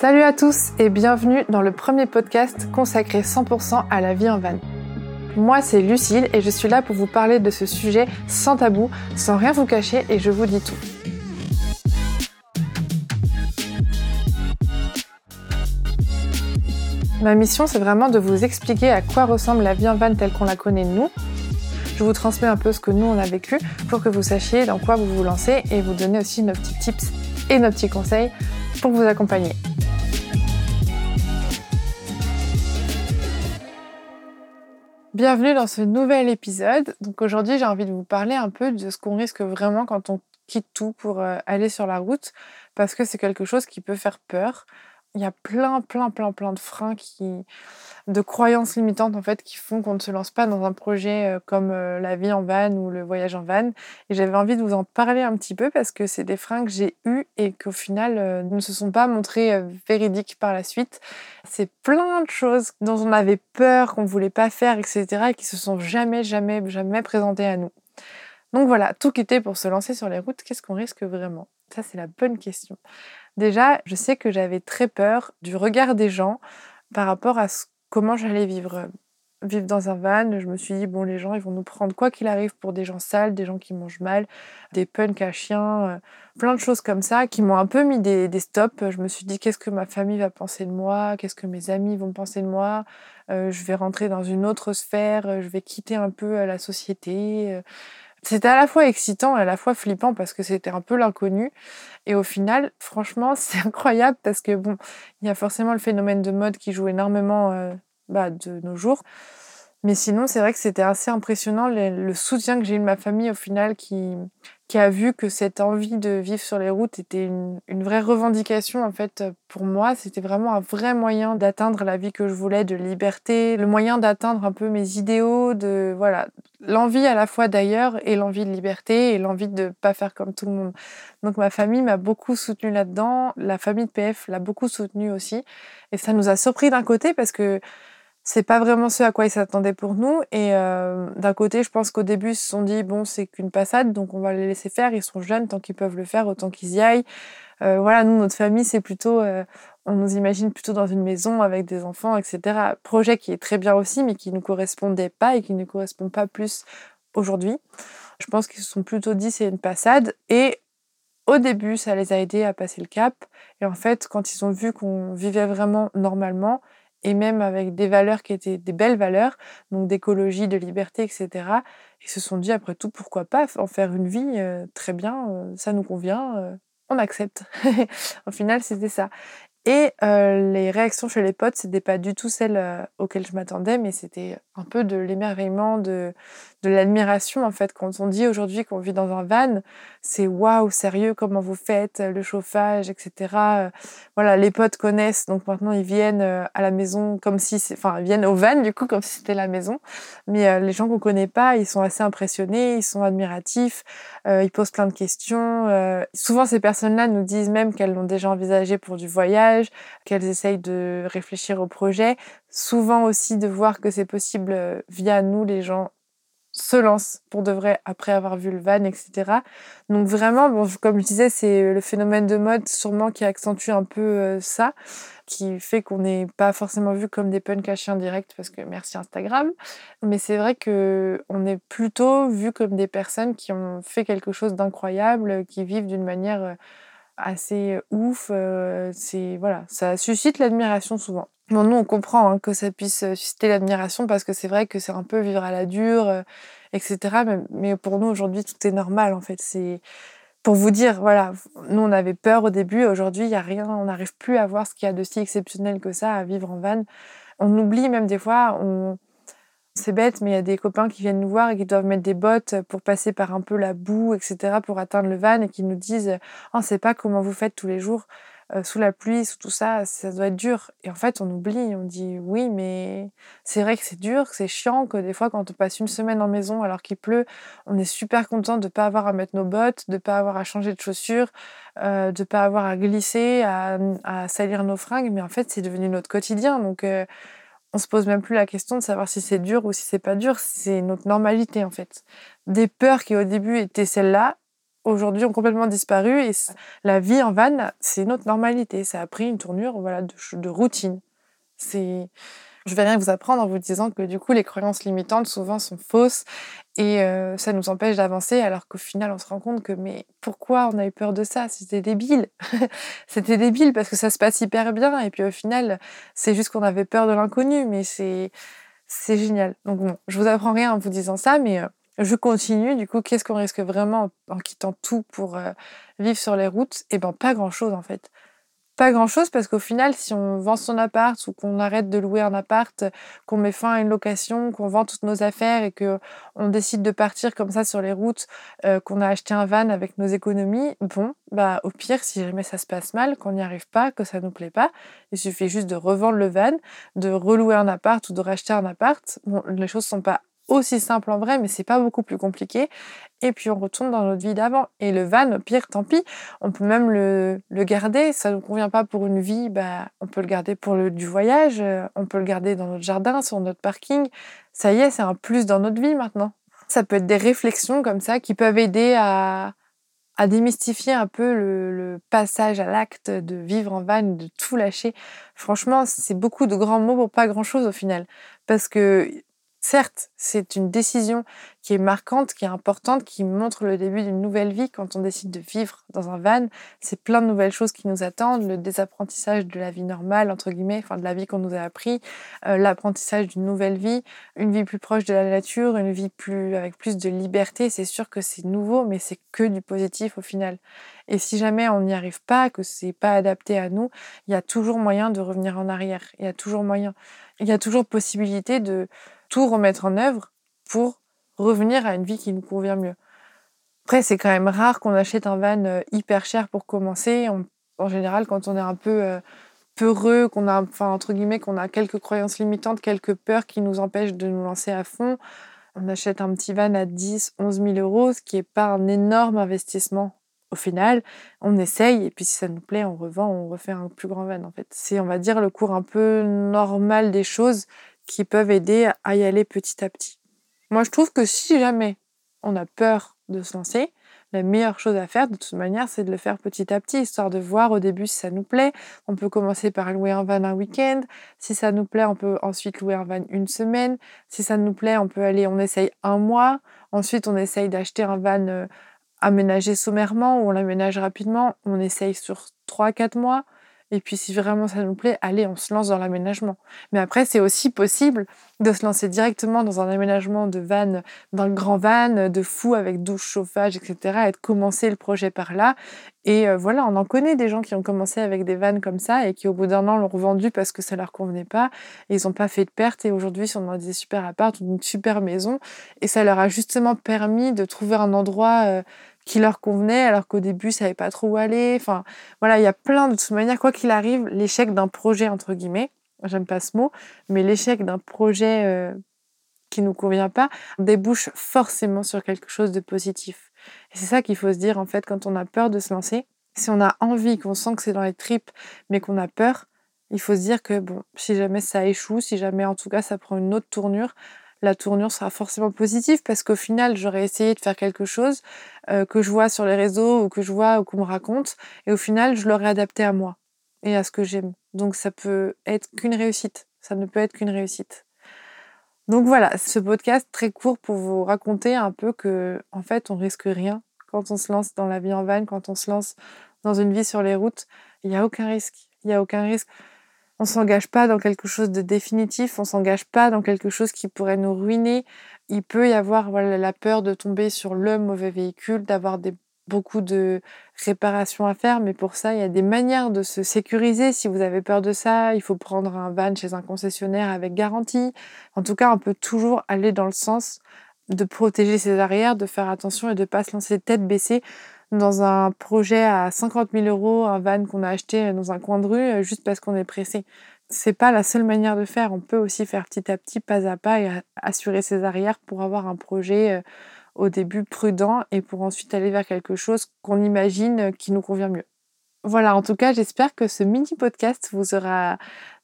Salut à tous et bienvenue dans le premier podcast consacré 100% à la vie en van. Moi c'est Lucille et je suis là pour vous parler de ce sujet sans tabou, sans rien vous cacher et je vous dis tout. Ma mission c'est vraiment de vous expliquer à quoi ressemble la vie en van telle qu'on la connaît nous. Je vous transmets un peu ce que nous on a vécu pour que vous sachiez dans quoi vous vous lancez et vous donner aussi nos petits tips et nos petits conseils pour vous accompagner. Bienvenue dans ce nouvel épisode. Donc aujourd'hui, j'ai envie de vous parler un peu de ce qu'on risque vraiment quand on quitte tout pour euh, aller sur la route parce que c'est quelque chose qui peut faire peur il y a plein, plein, plein, plein de freins qui, de croyances limitantes en fait, qui font qu'on ne se lance pas dans un projet euh, comme euh, la vie en van ou le voyage en van. Et j'avais envie de vous en parler un petit peu parce que c'est des freins que j'ai eus et qu'au final euh, ne se sont pas montrés véridiques par la suite. C'est plein de choses dont on avait peur, qu'on voulait pas faire, etc. et qui se sont jamais, jamais, jamais présentées à nous. Donc voilà, tout quitter pour se lancer sur les routes, qu'est-ce qu'on risque vraiment? Ça, c'est la bonne question. Déjà, je sais que j'avais très peur du regard des gens par rapport à comment j'allais vivre. Vivre dans un van, je me suis dit, bon, les gens, ils vont nous prendre quoi qu'il arrive pour des gens sales, des gens qui mangent mal, des punks à chiens, euh, plein de choses comme ça qui m'ont un peu mis des, stops. Je me suis dit, qu'est-ce que ma famille va penser de moi? Qu'est-ce que mes amis vont penser de moi? Euh, Je vais rentrer dans une autre sphère, euh, je vais quitter un peu la société. C'était à la fois excitant et à la fois flippant parce que c'était un peu l'inconnu. Et au final, franchement, c'est incroyable parce que bon, il y a forcément le phénomène de mode qui joue énormément euh, bah, de nos jours. Mais sinon, c'est vrai que c'était assez impressionnant le, soutien que j'ai eu de ma famille au final qui, qui a vu que cette envie de vivre sur les routes était une, une vraie revendication en fait pour moi. C'était vraiment un vrai moyen d'atteindre la vie que je voulais, de liberté, le moyen d'atteindre un peu mes idéaux, de voilà l'envie à la fois d'ailleurs et l'envie de liberté et l'envie de pas faire comme tout le monde. Donc ma famille m'a beaucoup soutenue là-dedans, la famille de PF l'a beaucoup soutenue aussi et ça nous a surpris d'un côté parce que c'est pas vraiment ce à quoi ils s'attendaient pour nous. Et euh, d'un côté, je pense qu'au début, ils se sont dit bon, c'est qu'une passade, donc on va les laisser faire. Ils sont jeunes, tant qu'ils peuvent le faire, autant qu'ils y aillent. Euh, voilà, nous, notre famille, c'est plutôt, euh, on nous imagine plutôt dans une maison avec des enfants, etc. Projet qui est très bien aussi, mais qui ne correspondait pas et qui ne correspond pas plus aujourd'hui. Je pense qu'ils se sont plutôt dit c'est une passade. Et au début, ça les a aidés à passer le cap. Et en fait, quand ils ont vu qu'on vivait vraiment normalement, et même avec des valeurs qui étaient des belles valeurs, donc d'écologie, de liberté, etc. Ils se sont dit, après tout, pourquoi pas en faire une vie euh, très bien, euh, ça nous convient, euh, on accepte. Au final, c'était ça. Et les réactions chez les potes, c'était pas du tout celles auxquelles je m'attendais, mais c'était un peu de l'émerveillement, de, de l'admiration en fait. Quand on dit aujourd'hui qu'on vit dans un van, c'est waouh, sérieux, comment vous faites, le chauffage, etc. Voilà, les potes connaissent, donc maintenant ils viennent à la maison comme si, enfin, viennent au van du coup comme si c'était la maison. Mais les gens qu'on connaît pas, ils sont assez impressionnés, ils sont admiratifs, ils posent plein de questions. souvent ces personnes-là nous disent même qu'elles l'ont déjà envisagé pour du voyage qu'elles essayent de réfléchir au projet. Souvent aussi de voir que c'est possible euh, via nous, les gens se lancent pour de vrai après avoir vu le van, etc. Donc vraiment, bon, comme je disais, c'est le phénomène de mode sûrement qui accentue un peu euh, ça, qui fait qu'on n'est pas forcément vu comme des punks à chiens direct parce que merci Instagram. Mais c'est vrai que on est plutôt vu comme des personnes qui ont fait quelque chose d'incroyable, qui vivent d'une manière euh, assez ouf. c'est voilà, ça suscite l'admiration souvent. Bon, nous on comprend hein, que ça puisse susciter l'admiration parce que c'est vrai que c'est un peu vivre à la dure, etc. Mais, pour nous aujourd'hui tout est normal en fait. C'est pour vous dire, voilà, nous on avait peur au début, aujourd'hui il y a rien, on n'arrive plus à voir ce qu'il y a de si exceptionnel que ça à vivre en van. On oublie même des fois, on, c'est bête, mais il y a des copains qui viennent nous voir et qui doivent mettre des bottes pour passer par un peu la boue, etc., pour atteindre le van et qui nous disent On ne sait pas comment vous faites tous les jours, euh, sous la pluie, sous tout ça, ça doit être dur. Et en fait, on oublie, on dit Oui, mais c'est vrai que c'est dur, que c'est chiant, que des fois, quand on passe une semaine en maison alors qu'il pleut, on est super content de ne pas avoir à mettre nos bottes, de ne pas avoir à changer de chaussures, euh, de ne pas avoir à glisser, à, salir nos fringues, mais en fait, c'est devenu notre quotidien. Donc, euh, on se pose même plus la question de savoir si c'est dur ou si c'est pas dur, c'est notre normalité en fait. Des peurs qui au début étaient celles-là, aujourd'hui ont complètement disparu et la vie en van, c'est notre normalité. Ça a pris une tournure voilà, de, de routine. C'est je vais rien vous apprendre en vous disant que du coup, les croyances limitantes souvent sont fausses et euh, ça nous empêche d'avancer alors qu'au final, on se rend compte que mais pourquoi on a eu peur de ça? C'était débile. C'était débile parce que ça se passe hyper bien et puis au final, c'est juste qu'on avait peur de l'inconnu, mais c'est génial. Donc bon, je vous apprends rien en vous disant ça, mais euh, je continue. Du coup, qu'est-ce qu'on risque vraiment en quittant tout pour euh, vivre sur les routes? Eh ben, pas grand-chose en fait pas grand-chose parce qu'au final, si on vend son appart ou qu'on arrête de louer un appart, qu'on met fin à une location, qu'on vend toutes nos affaires et que on décide de partir comme ça sur les routes, euh, qu'on a acheté un van avec nos économies, bon, bah au pire, si jamais ça se passe mal, qu'on n'y arrive pas, que ça nous plaît pas, il suffit juste de revendre le van, de relouer un appart ou de racheter un appart. Bon, les choses sont pas aussi simple en vrai, mais c'est pas beaucoup plus compliqué. Et puis on retourne dans notre vie d'avant. Et le van, au pire, tant pis, on peut même le, garder. Ça ne convient pas pour une vie, bah, on peut le garder pour le, du voyage, euh, on peut le garder dans notre jardin, sur notre parking. Ça y est, c'est un plus dans notre vie maintenant. Ça peut être des réflexions comme ça qui peuvent aider à, démystifier un peu le passage à l'acte de vivre en van, de tout lâcher. Franchement, c'est beaucoup de grands mots pour pas grand chose au final. Parce que Certes, c'est une décision qui est marquante, qui est importante, qui montre le début d'une nouvelle vie quand on décide de vivre dans un van. C'est plein de nouvelles choses qui nous attendent, le désapprentissage de la vie normale, entre guillemets, enfin de la vie qu'on nous a appris, euh, l'apprentissage d'une nouvelle vie, une vie plus proche de la nature, une vie plus avec plus de liberté. C'est sûr que c'est nouveau, mais c'est que du positif au final. Et si jamais on n'y arrive pas, que c'est pas adapté à nous, il y a toujours moyen de revenir en arrière. Il y a toujours moyen. Il y a toujours possibilité de tout remettre en œuvre pour revenir à une vie qui nous convient mieux. Après, c'est quand même rare qu'on achète un van euh, hyper cher pour commencer. en général, quand on est un peu euh, peureux, qu'on a, entre guillemets, qu'on a quelques croyances limitantes, quelques peurs qui nous empêchent de nous lancer à fond, on achète un petit van à 10, 11 000 euros, ce qui n'est pas un énorme investissement au final, on essaye et puis si ça nous plaît, on revend, on refait un plus grand van en fait. C'est on va dire le cours un peu normal des choses qui peuvent aider à y aller petit à petit. Moi, je trouve que si jamais on a peur de se lancer, la meilleure chose à faire, de toute manière, c'est de le faire petit à petit, histoire de voir au début si ça nous plaît. On peut commencer par louer un van un week-end. Si ça nous plaît, on peut ensuite louer un van une semaine. Si ça nous plaît, on peut aller, on essaye un mois. Ensuite, on essaye d'acheter un van euh, aménagé sommairement ou on l'aménage rapidement. On essaye sur 3-4 mois. Et puis si vraiment ça nous plaît, allez, on se lance dans l'aménagement. Mais après, c'est aussi possible de se lancer directement dans un aménagement de van, dans le grand van, de fou avec douche, chauffage, etc. et de commencer le projet par là. Et euh, voilà, on en connaît des gens qui ont commencé avec des vannes comme ça et qui au bout d'un an l'ont revendu parce que ça leur convenait pas. Et ils n'ont pas fait de perte et aujourd'hui sont dans des super apparts ou une super maison. Et ça leur a justement permis de trouver un endroit... Euh, qui leur convenait, alors qu'au début, ça savait pas trop où aller. Enfin, voilà, il y a plein de, toute manière, quoi qu'il arrive, l'échec d'un projet, entre guillemets, j'aime pas ce mot, mais l'échec d'un projet euh, qui nous convient pas débouche forcément sur quelque chose de positif. Et c'est ça qu'il faut se dire, en fait, quand on a peur de se lancer. Si on a envie, qu'on sent que c'est dans les tripes, mais qu'on a peur, il faut se dire que, bon, si jamais ça échoue, si jamais en tout cas ça prend une autre tournure, la tournure sera forcément positive parce qu'au final, j'aurais essayé de faire quelque chose euh, que je vois sur les réseaux ou que je vois ou qu'on me raconte, et au final, je l'aurais adapté à moi et à ce que j'aime. Donc ça peut être qu'une réussite. Ça ne peut être qu'une réussite. Donc voilà, ce podcast très court pour vous raconter un peu que, en fait, on risque rien quand on se lance dans la vie en van, quand on se lance dans une vie sur les routes. Il n'y a aucun risque. Il n'y a aucun risque on s'engage pas dans quelque chose de définitif, on s'engage pas dans quelque chose qui pourrait nous ruiner. Il peut y avoir voilà, la peur de tomber sur le mauvais véhicule, d'avoir beaucoup de réparations à faire, mais pour ça, il y a des manières de se sécuriser. Si vous avez peur de ça, il faut prendre un van chez un concessionnaire avec garantie. En tout cas, on peut toujours aller dans le sens de protéger ses arrières, de faire attention et de pas se lancer tête baissée dans un projet à 50 000 euros, un van qu'on a acheté dans un coin de rue euh, juste parce qu'on est pressé. C'est pas la seule manière de faire. On peut aussi faire petit à petit, pas à pas, et assurer ses arrières pour avoir un projet euh, au début prudent et pour ensuite aller vers quelque chose qu'on imagine qui nous convient mieux. Voilà, en tout cas, j'espère que ce mini podcast vous aura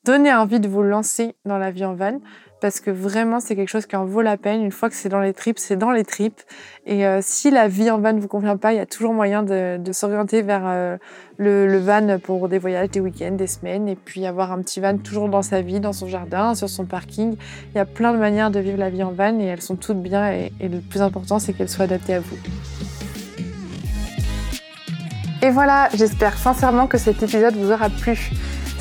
donner envie de vous lancer dans la vie en van parce que vraiment c'est quelque chose qui en vaut la peine. Une fois que c'est dans les tripes, c'est dans les tripes. Et euh, si la vie en van ne vous convient pas, il y a toujours moyen de, s'orienter vers euh, le, van pour des voyages, des week-ends, des semaines, et puis avoir un petit van toujours dans sa vie, dans son jardin, sur son parking. Il y a plein de manières de vivre la vie en van et elles sont toutes bien. Et, et le plus important, c'est qu'elles soient adaptées à vous. Et voilà, j'espère sincèrement que cet épisode vous aura plu.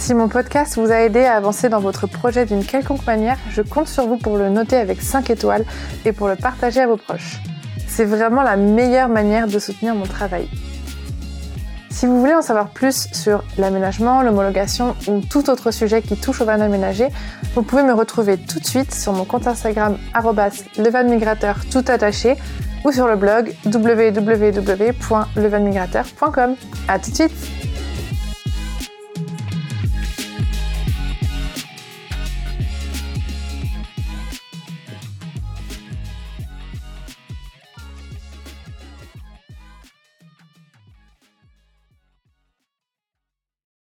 Si mon podcast vous a aidé à avancer dans votre projet d'une quelconque manière, je compte sur vous pour le noter avec 5 étoiles et pour le partager à vos proches. C'est vraiment la meilleure manière de soutenir mon travail. Si vous voulez en savoir plus sur l'aménagement, l'homologation ou tout autre sujet qui touche au van aménagé, vous pouvez me retrouver tout de suite sur mon compte Instagram levanmigrateur tout attaché ou sur le blog www.levanmigrateur.com. À tout de suite